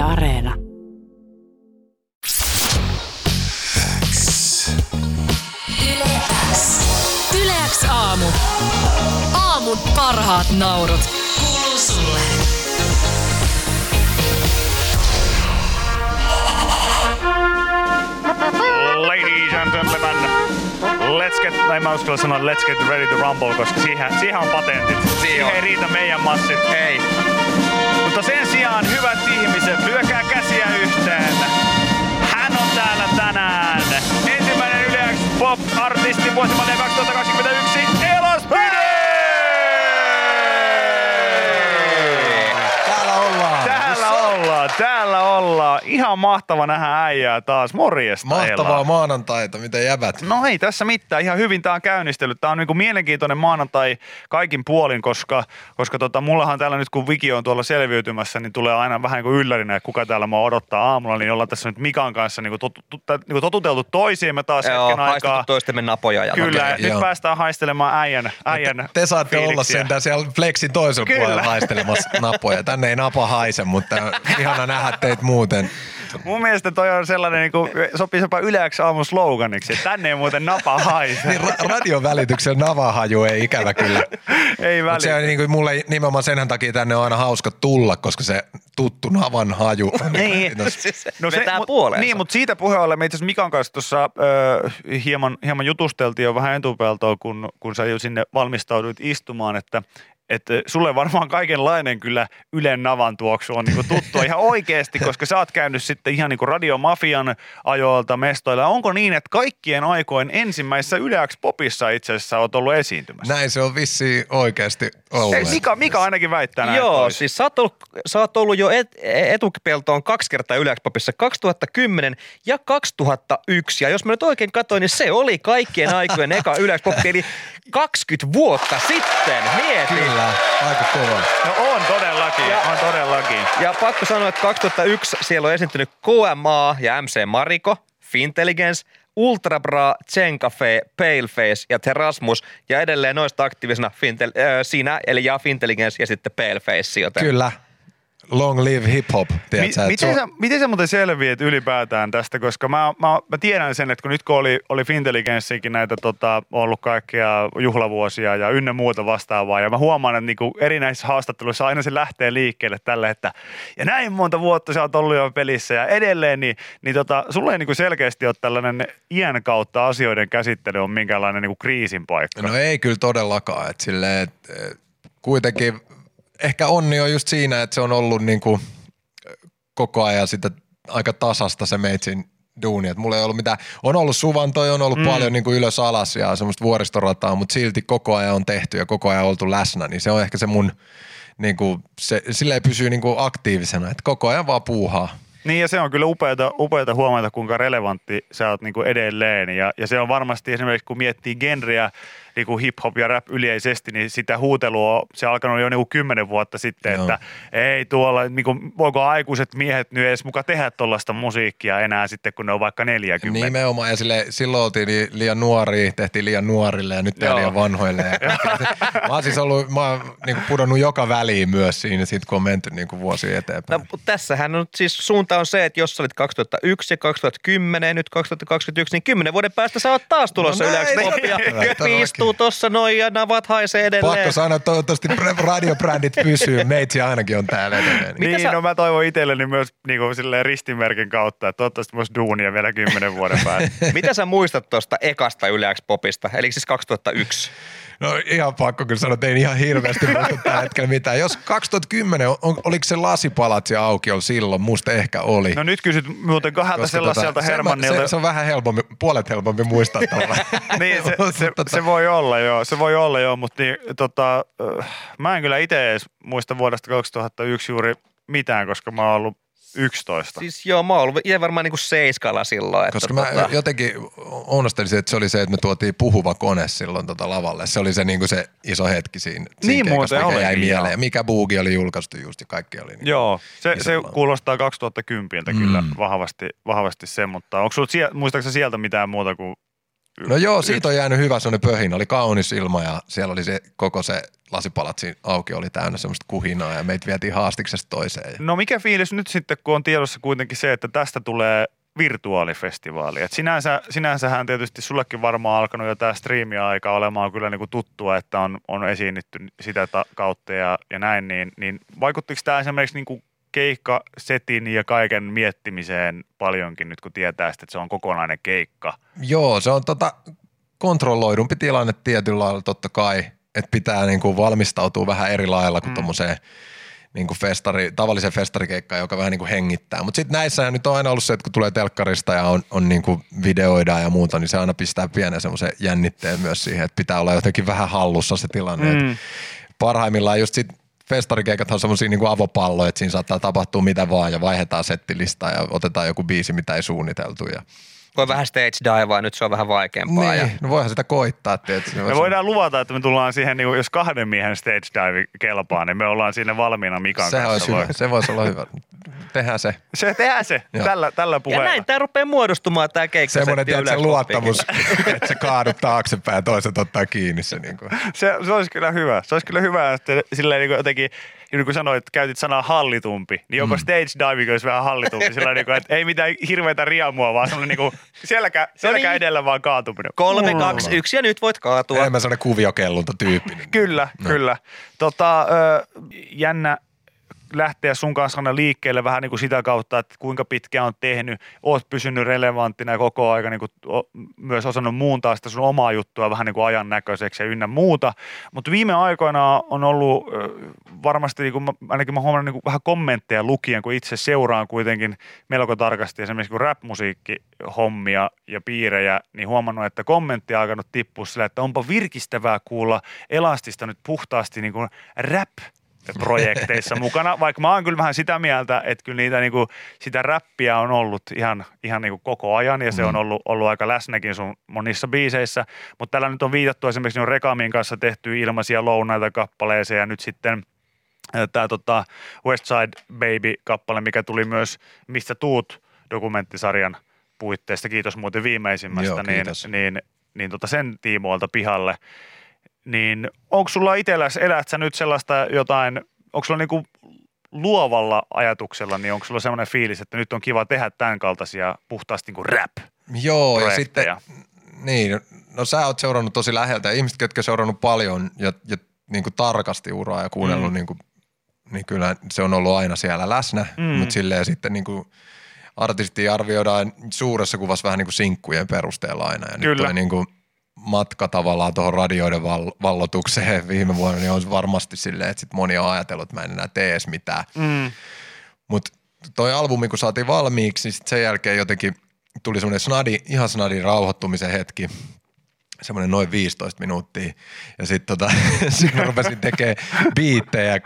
Yle Areena. Yleäks aamu. Aamun parhaat naurut. Kuuluu sulle. Ladies and gentlemen, let's get, en mä uskalla sanoa let's get ready to rumble, koska siihen, siihen on patentit. Siihen on. ei riitä meidän massit. Ei. Täällä ollaan. Ihan mahtava nähdä äijää taas. Morjesta Mahtavaa Ela. maanantaita, miten jäbät? No ei tässä mitään, ihan hyvin tämä on käynnistellyt. Tämä on niinku mielenkiintoinen maanantai kaikin puolin, koska, koska tota, mullahan täällä nyt kun Viki on tuolla selviytymässä, niin tulee aina vähän niin kuin yllärinä, että kuka täällä mua odottaa aamulla, niin ollaan tässä nyt Mikan kanssa niinku totu, tai niinku totuteltu toisiimme taas Joo, hetken aikaa. toistemme napoja. Ja Kyllä, okay, nyt joo. päästään haistelemaan äijän, äijän te, te saatte olla fiiliksiä. sentään siellä Flexin toisella Kyllä. puolella haistelemassa napoja. Tänne ei napa haise, mutta ihana nähdä teitä muuten. Mun mielestä toi on sellainen, niin kuin, sopii jopa yleäksi aamun sloganiksi, että tänne ei muuten napa haise. Niin ra- radion välityksellä navahaju ei ikävä kyllä. ei Mutta se on niin kuin mulle nimenomaan sen takia tänne on aina hauska tulla, koska se tuttu navan haju on Niin. tossa. No vetää puoleensa. Niin, mutta siitä puheen ollen me itse asiassa Mikan kanssa tuossa hieman, hieman jutusteltiin jo vähän etupeltoa, kun, kun sä jo sinne valmistauduit istumaan, että että sulle varmaan kaikenlainen kyllä Ylen navan tuoksu on niinku tuttua ihan oikeasti, koska sä oot käynyt sitten ihan niinku radiomafian ajoilta mestoilla. Onko niin, että kaikkien aikojen ensimmäisessä Yle X Popissa itse asiassa oot ollut esiintymässä? Näin se on vissiin oikeasti ollut. Ei, Mika, Mika ainakin väittää näin. Joo, toisin. siis sä oot ollut, sä oot ollut jo et, etukipeltoon kaksi kertaa Yleäkspopissa 2010 ja 2001. Ja jos mä nyt oikein katsoin, niin se oli kaikkien aikojen eka Yleäkspoppi, eli 20 vuotta sitten. Mieti. Kyllä, aika kova. No on todellakin, Ja- on todellakin. Ja pakko sanoa, että 2001 siellä on esiintynyt KMA ja MC Mariko, Fintelligence, Ultrabra, Zencafe, Paleface ja Terasmus ja edelleen noista aktiivisena Fintel, äh, sinä, eli ja Fintelligence ja sitten Paleface. Joten Kyllä. Long live hip hop, Mi- tiedätkö? miten, se sä, miten sä muuten selviät ylipäätään tästä, koska mä, mä, mä tiedän sen, että kun nyt kun oli, oli Fintelligenssiinkin näitä tota, ollut kaikkia juhlavuosia ja ynnä muuta vastaavaa, ja mä huomaan, että niinku erinäisissä haastatteluissa aina se lähtee liikkeelle tälle, että ja näin monta vuotta sä oot ollut jo pelissä ja edelleen, niin, niin tota, sulle ei niinku selkeästi ole tällainen iän kautta asioiden käsittely on minkäänlainen niinku kriisin paikka. No ei kyllä todellakaan. Et silleen, et, et, kuitenkin ehkä onni on just siinä, että se on ollut niinku koko ajan sitä aika tasasta se meitsin duuni. Et mulla ei ollut mitään, on ollut suvantoja, on ollut mm. paljon niinku ylös alas ja semmoista vuoristorataa, mutta silti koko ajan on tehty ja koko ajan oltu läsnä, niin se on ehkä se mun, niinku, se, silleen pysyy niinku aktiivisena, että koko ajan vaan puuhaa. Niin ja se on kyllä upeata, upeata huomata, kuinka relevantti sä oot niinku edelleen. Ja, ja se on varmasti esimerkiksi, kun miettii genreä, niinku hip-hop ja rap yleisesti, niin sitä huutelua, se on alkanut jo niinku kymmenen vuotta sitten, Joo. että ei tuolla, niinku, voiko aikuiset miehet nyt edes muka tehdä tuollaista musiikkia enää sitten, kun ne on vaikka 40. Nimenomaan, ja sille, silloin oltiin li- liian nuoria, tehtiin liian nuorille ja nyt tehdään liian vanhoille. Ja mä oon siis ollut, mä oon niin pudonnut joka väliin myös siinä, sit kun on menty niin vuosia eteenpäin. No, tässähän on siis suunta on se, että jos sä olit 2001 ja 2010 ja nyt 2021, niin 10 vuoden päästä sä oot taas tulossa No yleensä se istuu tossa noin ja navat haisee edelleen. Pakko sanoa, että toivottavasti br- radiobrändit pysyy. Meitsi ainakin on täällä edelleen. Mitä niin, sä- no mä toivon itselleni myös niinku, silleen ristimerkin kautta, että toivottavasti myös duunia vielä kymmenen vuoden päästä. Mitä sä muistat tuosta ekasta Yleäks popista, eli siis 2001? No ihan pakko kyllä sanoa, että ei ihan hirveästi muista tällä hetkellä mitään. Jos 2010, on, oliko se lasipalatsi auki oli silloin? Musta ehkä oli. No nyt kysyt muuten kahdelta sellaiselta tota, Hermannilta. Se, se, on vähän helpompi, puolet helpompi muistaa tavallaan. niin, se, se, Tota- se, voi olla joo, se voi olla joo, mutta niin, tota, äh, mä en kyllä itse edes muista vuodesta 2001 juuri mitään, koska mä oon ollut 11. Siis joo, mä oon ollut itse varmaan niinku seiskalla silloin. Että Koska mä tota, jotenkin onnostelisin, että se oli se, että me tuotiin puhuva kone silloin tota lavalle. Se oli se, niin se iso hetki siinä, siinä Niin keikassa, muuten mikä jäi olikin, mieleen. joo. Ja mikä buugi oli julkaistu just ja kaikki oli. Niin Joo, se, se kuulostaa 2010 kyllä Mm. vahvasti, vahvasti se, mutta onko sulla, sie- muistaakseni sieltä mitään muuta kuin No joo, siitä on jäänyt hyvä sellainen pöhin. Oli kaunis ilma ja siellä oli se koko se lasipalatsi auki oli täynnä semmoista kuhinaa ja meitä vietiin haastiksesta toiseen. No mikä fiilis nyt sitten, kun on tiedossa kuitenkin se, että tästä tulee virtuaalifestivaali. Et sinänsä, sinänsähän tietysti sullekin varmaan alkanut jo tämä striimi-aika olemaan kyllä niinku tuttua, että on, on esiinnytty sitä ta- kautta ja, ja näin, niin, niin vaikuttiko tämä esimerkiksi niinku keikkasetin ja kaiken miettimiseen paljonkin nyt, kun tietää sitä, että se on kokonainen keikka? Joo, se on tota kontrolloidumpi tilanne tietyllä lailla totta kai, että pitää niinku valmistautua vähän eri lailla kuin mm. tuommoiseen niin kuin festari, tavallisen festarikeikkaan, joka vähän niin kuin hengittää. Mutta sitten näissä nyt on aina ollut se, että kun tulee telkkarista ja on, on niin kuin videoida ja muuta, niin se aina pistää pienen semmoisen jännitteen myös siihen, että pitää olla jotenkin vähän hallussa se tilanne. Mm. parhaimmillaan just sit festarikeikat on semmoisia niin avopalloja, että siinä saattaa tapahtua mitä vaan ja vaihdetaan settilistaa ja otetaan joku biisi, mitä ei suunniteltu. Ja voi vähän stage divea, nyt se on vähän vaikeampaa. Niin, ja... no voihan sitä koittaa. Tietysti. Me voidaan luvata, että me tullaan siihen, niin jos kahden miehen stage dive kelpaa, niin me ollaan sinne valmiina Mikan Sehän kanssa. Olisi hyvä. Se voisi olla hyvä. Tehdään se. Se tehdään se, tällä, tällä puheella. Ja näin tämä rupeaa muodostumaan tämä keikka. Semmoinen se luottamus, että se kaadut taaksepäin ja toiset ottaa kiinni se. Niin kuin. Se, se olisi kyllä hyvä. Se olisi kyllä hyvä, että silleen niin kuin jotenkin niin kuin sanoit, että käytit sanaa hallitumpi, niin joko mm. stage diving olisi vähän hallitumpi, sillä niin kuin, että ei mitään hirveätä riamua, vaan semmoinen niin kuin selkä, selkä no niin. edellä vaan kaatuminen. Kolme, kaksi, yksi ja nyt voit kaatua. Enemmän sellainen kuviokellunta tyyppinen. kyllä, no. kyllä. Tota, ö, jännä lähteä sun kanssa liikkeelle vähän niin kuin sitä kautta, että kuinka pitkään on tehnyt, oot pysynyt relevanttina ja koko aika niin kuin myös osannut muuntaa sitä sun omaa juttua vähän niin kuin ajan näköiseksi ja ynnä muuta. Mutta viime aikoina on ollut varmasti, niin kuin, ainakin mä huomannut niin vähän kommentteja lukien, kun itse seuraan kuitenkin melko tarkasti esimerkiksi kun rap-musiikkihommia ja piirejä, niin huomannut, että kommentti on alkanut tippua sillä, että onpa virkistävää kuulla Elastista nyt puhtaasti niin kuin rap projekteissa mukana, vaikka mä oon kyllä vähän sitä mieltä, että kyllä niitä niinku, sitä räppiä on ollut ihan, ihan niinku koko ajan ja se on mm. ollut, ollut aika läsnäkin sun monissa biiseissä, mutta tällä nyt on viitattu esimerkiksi Rekamin kanssa tehty ilmaisia lounaita kappaleeseen ja nyt sitten tämä tota Westside Baby-kappale, mikä tuli myös Mistä tuut dokumenttisarjan puitteista, kiitos muuten viimeisimmästä, Joo, niin, niin, niin tota sen tiimoilta pihalle niin onko sulla itselläsi, elät sä nyt sellaista jotain, onko sulla niinku luovalla ajatuksella, niin onko sulla sellainen fiilis, että nyt on kiva tehdä tämän kaltaisia puhtaasti niin rap Joo, ja sitten, niin, no sä oot seurannut tosi läheltä ja ihmiset, jotka seurannut paljon ja, ja niin kuin tarkasti uraa ja kuunnellut, mm. niin, kuin, niin kyllä se on ollut aina siellä läsnä, mm. mutta silleen sitten niin kuin artistia arvioidaan suuressa kuvassa vähän niin kuin sinkkujen perusteella aina. Ja kyllä. nyt niin kuin – matka tavallaan tuohon radioiden val- vallotukseen viime vuonna, niin on varmasti silleen, että sit moni on ajatellut, että mä en enää tee edes mitään. Mm. Mutta toi albumi, kun saatiin valmiiksi, niin sit sen jälkeen jotenkin tuli semmoinen snadi, ihan snadi rauhoittumisen hetki, semmoinen noin 15 minuuttia. Ja sitten tota, sit mä rupesin tekemään biittejä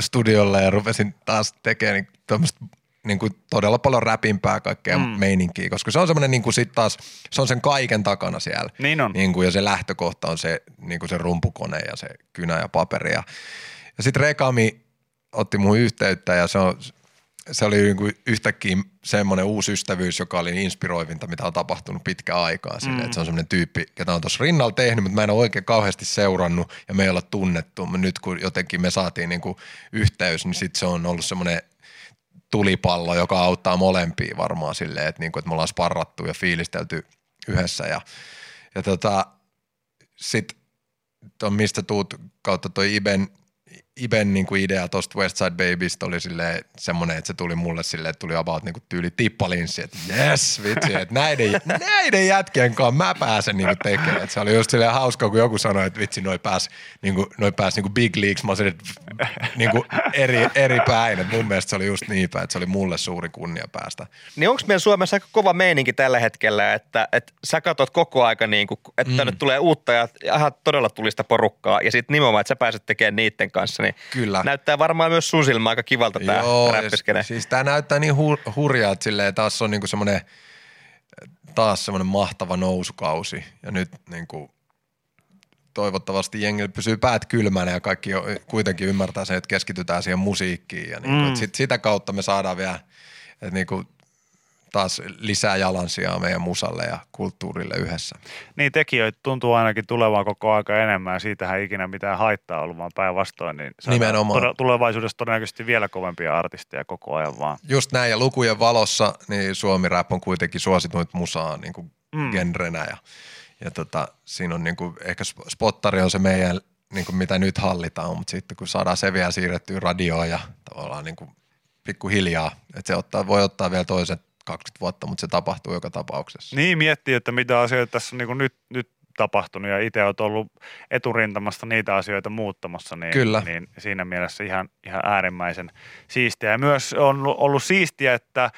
studiolle ja rupesin taas tekemään niin niin kuin todella paljon räpimpää kaikkea mm. meininkiä, koska se on semmoinen niin kuin sit taas, se on sen kaiken takana siellä. Niin on. Niin kuin, ja se lähtökohta on se, niin kuin se rumpukone ja se kynä ja paperi. Ja, ja sitten Rekami otti mun yhteyttä ja se, on, se oli niin kuin yhtäkkiä semmoinen uusi ystävyys, joka oli inspiroivinta, mitä on tapahtunut pitkään aikaa. Sille, mm. että se on semmoinen tyyppi, ketä on tuossa rinnalla tehnyt, mutta mä en ole oikein kauheasti seurannut ja me ei olla tunnettu. Nyt kun jotenkin me saatiin niin kuin yhteys, niin sitten se on ollut semmoinen – tulipallo, joka auttaa molempia varmaan silleen, että, niinku, että me ollaan sparrattu ja fiilistelty yhdessä. Ja, ja tota, sitten mistä tuut kautta toi Iben, Iben niin kuin idea tuosta Westside Babystä oli sille semmoinen, että se tuli mulle sille, että tuli about niin kuin tyyli tippalinssi, että yes, vitsi, että näiden, näiden jätkien kanssa mä pääsen niin tekemään. Että se oli just silleen hauskaa, kun joku sanoi, että vitsi, noi pääs, niin kuin, noi pääs niin kuin big leagues, mä olisin, niin kuin eri, eri päin. Että mun mielestä se oli just niin päin, että se oli mulle suuri kunnia päästä. Niin onko meillä Suomessa aika kova meininki tällä hetkellä, että, että sä katsot koko aika, niin kuin, että mm. tänne tulee uutta ja ihan todella tulista porukkaa ja sitten nimenomaan, että sä pääset tekemään niiden kanssa, niin Kyllä. näyttää varmaan myös sun silmä aika kivalta tämä räppiskene. Siis tämä näyttää niin hur- hurjaa, että silleen taas on niinku semmoinen taas semmoinen mahtava nousukausi ja nyt niinku toivottavasti jengi pysyy päät kylmänä ja kaikki jo, kuitenkin ymmärtää sen, että keskitytään siihen musiikkiin ja niinku, mm. sit, sitä kautta me saadaan vielä, että niinku, taas lisää jalansijaa meidän musalle ja kulttuurille yhdessä. Niin tekijöitä tuntuu ainakin tulevan koko aika enemmän ja siitähän ei ikinä mitään haittaa ollut, vaan päinvastoin. Niin Nimenomaan. tode- tulevaisuudessa todennäköisesti vielä kovempia artisteja koko ajan vaan. Just näin, ja lukujen valossa niin suomi rap on kuitenkin suosituin musaa niin kuin mm. genrenä ja, ja tota, siinä on niin kuin, ehkä sp- spottari on se meidän, niin kuin mitä nyt hallitaan, mutta sitten kun saadaan se vielä siirrettyä radioon ja tavallaan niin kuin pikkuhiljaa, että se ottaa, voi ottaa vielä toiset 20 vuotta, mutta se tapahtuu joka tapauksessa. Niin miettii, että mitä asioita tässä on niin nyt, nyt tapahtunut ja itse olet ollut eturintamasta niitä asioita muuttamassa, niin, Kyllä. niin siinä mielessä ihan, ihan äärimmäisen siistiä. Ja myös on ollut siistiä, että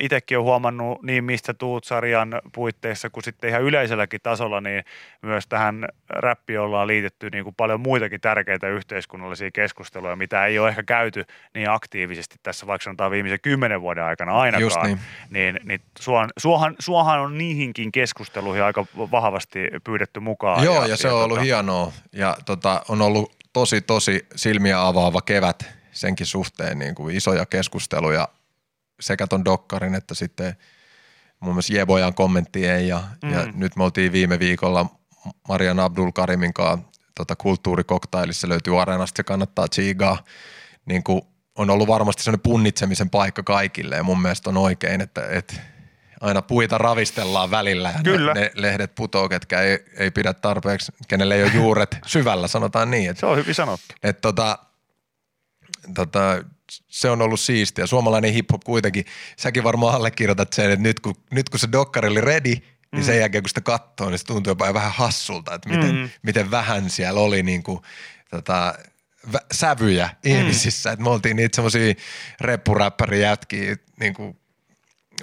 itsekin olen huomannut niin mistä tuut sarjan puitteissa kuin sitten ihan yleiselläkin tasolla, niin myös tähän räppiin ollaan liitetty niin kuin paljon muitakin tärkeitä yhteiskunnallisia keskusteluja, mitä ei ole ehkä käyty niin aktiivisesti tässä vaikka sanotaan viimeisen kymmenen vuoden aikana ainakaan. Just niin. niin, niin suohan, suohan, suohan on niihinkin keskusteluihin aika vahvasti pyydetty mukaan. Joo, ja, ja se on ollut hienoa ja tota, on ollut tosi, tosi silmiä avaava kevät senkin suhteen niin kuin isoja keskusteluja sekä ton Dokkarin että sitten mun mielestä Jebojan kommenttien ja, mm. ja nyt me oltiin viime viikolla Marian Abdul Karimin kanssa tota, kulttuurikoktailissa löytyy areenasta, se kannattaa tsiigaa. Niin kuin on ollut varmasti sellainen punnitsemisen paikka kaikille ja mun mielestä on oikein, että, että aina puita ravistellaan välillä ja Kyllä. Ne, ne lehdet putoo, ketkä ei, ei pidä tarpeeksi, kenelle ei ole juuret syvällä, sanotaan niin. Että, Se on hyvin sanottu. että tota, tota, se on ollut siistiä. Suomalainen hip-hop kuitenkin, säkin varmaan allekirjoitat sen, että nyt kun, nyt kun se dokkari oli ready, niin mm. sen jälkeen kun sitä katsoo, niin se tuntuu jopa vähän hassulta, että miten, mm. miten vähän siellä oli niin kuin, tota, vä- sävyjä mm. ihmisissä. Että me oltiin niitä semmoisia reppuräppärijätkiä, niin kuin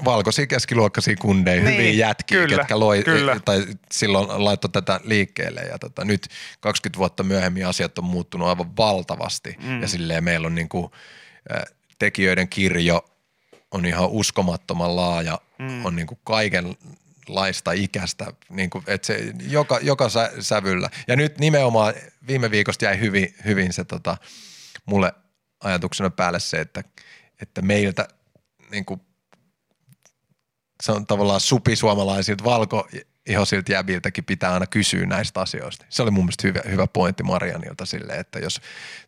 valkoisia keskiluokkaisia kundeja, niin, Niin, hyviä jätkiä, kyllä, ketkä loi, kyllä. tai silloin laittoi tätä liikkeelle. Ja tota, nyt 20 vuotta myöhemmin asiat on muuttunut aivan valtavasti. Mm. Ja silleen meillä on niinku, äh, tekijöiden kirjo on ihan uskomattoman laaja, mm. on niinku kaikenlaista ikäistä, niinku, että se joka, joka sä, sävyllä. Ja nyt nimenomaan viime viikosta jäi hyvin, hyvin se tota, mulle ajatuksena päälle se, että, että meiltä niinku, se on tavallaan supisuomalaisilta valkoihosilta jäbiltäkin pitää aina kysyä näistä asioista. Se oli mun mielestä hyvä, hyvä pointti Marianilta silleen, että jos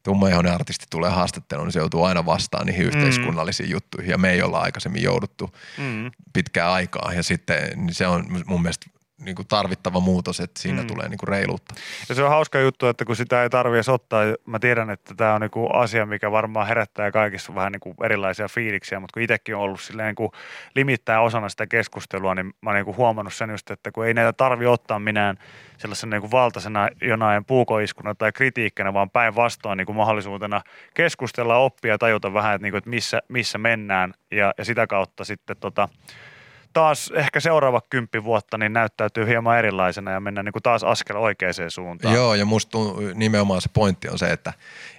tummaihoinen artisti tulee haastatteluun, niin se joutuu aina vastaan niihin yhteiskunnallisiin juttuihin ja me ei olla aikaisemmin jouduttu Mm. pitkään aikaa ja sitten niin se on mun mielestä niin kuin tarvittava muutos, että siinä mm. tulee niin kuin reiluutta. Ja se on hauska juttu, että kun sitä ei tarvitse ottaa, mä tiedän, että tämä on niinku asia, mikä varmaan herättää kaikissa vähän niinku erilaisia fiiliksiä, mutta kun itsekin on ollut silleen niinku limittäin osana sitä keskustelua, niin mä oon niinku huomannut sen just, että kun ei näitä tarvi ottaa minään sellaisena niinku valtaisena jonain puukoiskuna tai kritiikkinä, vaan päinvastoin niinku mahdollisuutena keskustella, oppia ja tajuta vähän, että, niinku, että missä, missä mennään ja, ja sitä kautta sitten tota, taas ehkä seuraava kymppi vuotta niin näyttäytyy hieman erilaisena ja mennään niin kuin taas askel oikeaan suuntaan. Joo, ja musta nimenomaan se pointti on se, että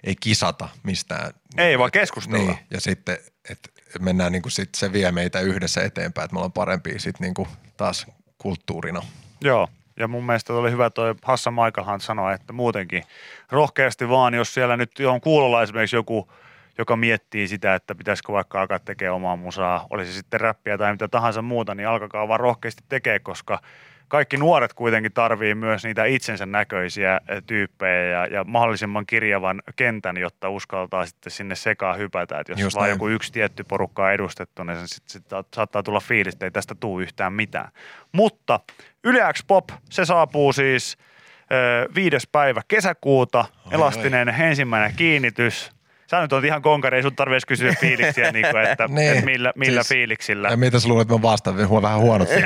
ei kisata mistään. Ei, vaan keskustella. Niin, ja sitten, että mennään niin kuin sit se vie meitä yhdessä eteenpäin, että me ollaan parempia sitten niin kuin taas kulttuurina. Joo, ja mun mielestä oli hyvä toi Hassan Maikahan sanoa, että muutenkin rohkeasti vaan, jos siellä nyt on kuulolla esimerkiksi joku, joka miettii sitä, että pitäisikö vaikka alkaa tekemään omaa musaa, olisi sitten räppiä tai mitä tahansa muuta, niin alkakaa vaan rohkeasti tekee, koska kaikki nuoret kuitenkin tarvii myös niitä itsensä näköisiä eh, tyyppejä ja, ja mahdollisimman kirjavan kentän, jotta uskaltaa sitten sinne sekaan hypätä. Et jos Just vaan näin. joku yksi tietty porukka on edustettu, niin sit, sit saattaa tulla fiilis, että ei tästä tule yhtään mitään. Mutta Yle X Pop, se saapuu siis ö, viides päivä kesäkuuta, Oi, elastinen ensimmäinen kiinnitys. Sä nyt oot ihan konkari, ei sun tarvitse kysyä fiiliksiä, niin kuin, että, Niin, että millä, millä siis- fiiliksillä. Ja mitä sä luulet, että mä vastaan? Huon vähän huonot.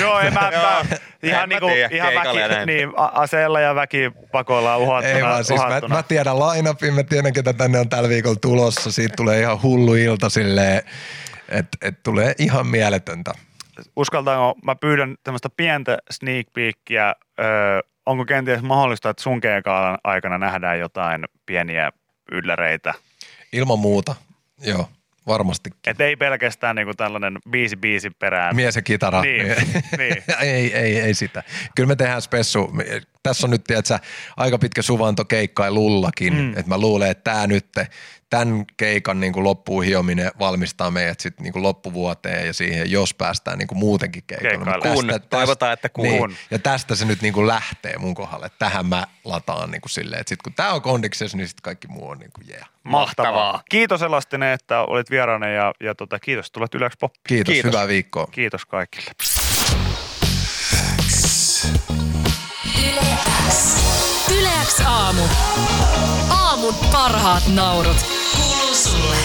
Joo, en mä, mä ihan, mä niinku, ihan väki, niin, aseella ja väkipakolla uhattuna. Ei vaan, siis mä, uhattuna. mä tiedän line-upin, mä tiedän, ketä tänne on tällä viikolla tulossa. Siitä tulee ihan hullu ilta silleen, että et tulee ihan mieletöntä. uskaltaanko, mä pyydän tämmöistä pientä sneak peekia, öö, onko kenties mahdollista, että sun keikaalan aikana nähdään jotain pieniä ylläreitä? Ilman muuta, joo, varmasti. Että ei pelkästään niinku tällainen biisi biisi perään. Mies ja kitara. Niin, niin. ei, ei, ei sitä. Kyllä me tehdään spessu. Tässä on nyt tiedätkö, aika pitkä suvanto keikkailullakin, mm. että mä luulen, että tämä nyt, tämän keikan niin kuin loppuun hiominen valmistaa meidät sitten niin kuin loppuvuoteen ja siihen, jos päästään niin kuin muutenkin keikalle. Keikaille. Kun, toivotaan, että kun. Niin, ja tästä se nyt niin kuin lähtee mun kohdalle. Tähän mä lataan niin kuin silleen, että sit kun tämä on kondiksessa, niin sitten kaikki muu on niin kuin yeah. Mahtavaa. Kiitos Elastinen, että olit vieraana ja, ja tota, kiitos, että tulet Yleäks Pop. Kiitos, Kiitos. hyvää viikkoa. Kiitos kaikille. Yleäks aamu. Aamun parhaat naurut. Kuuluu sulle.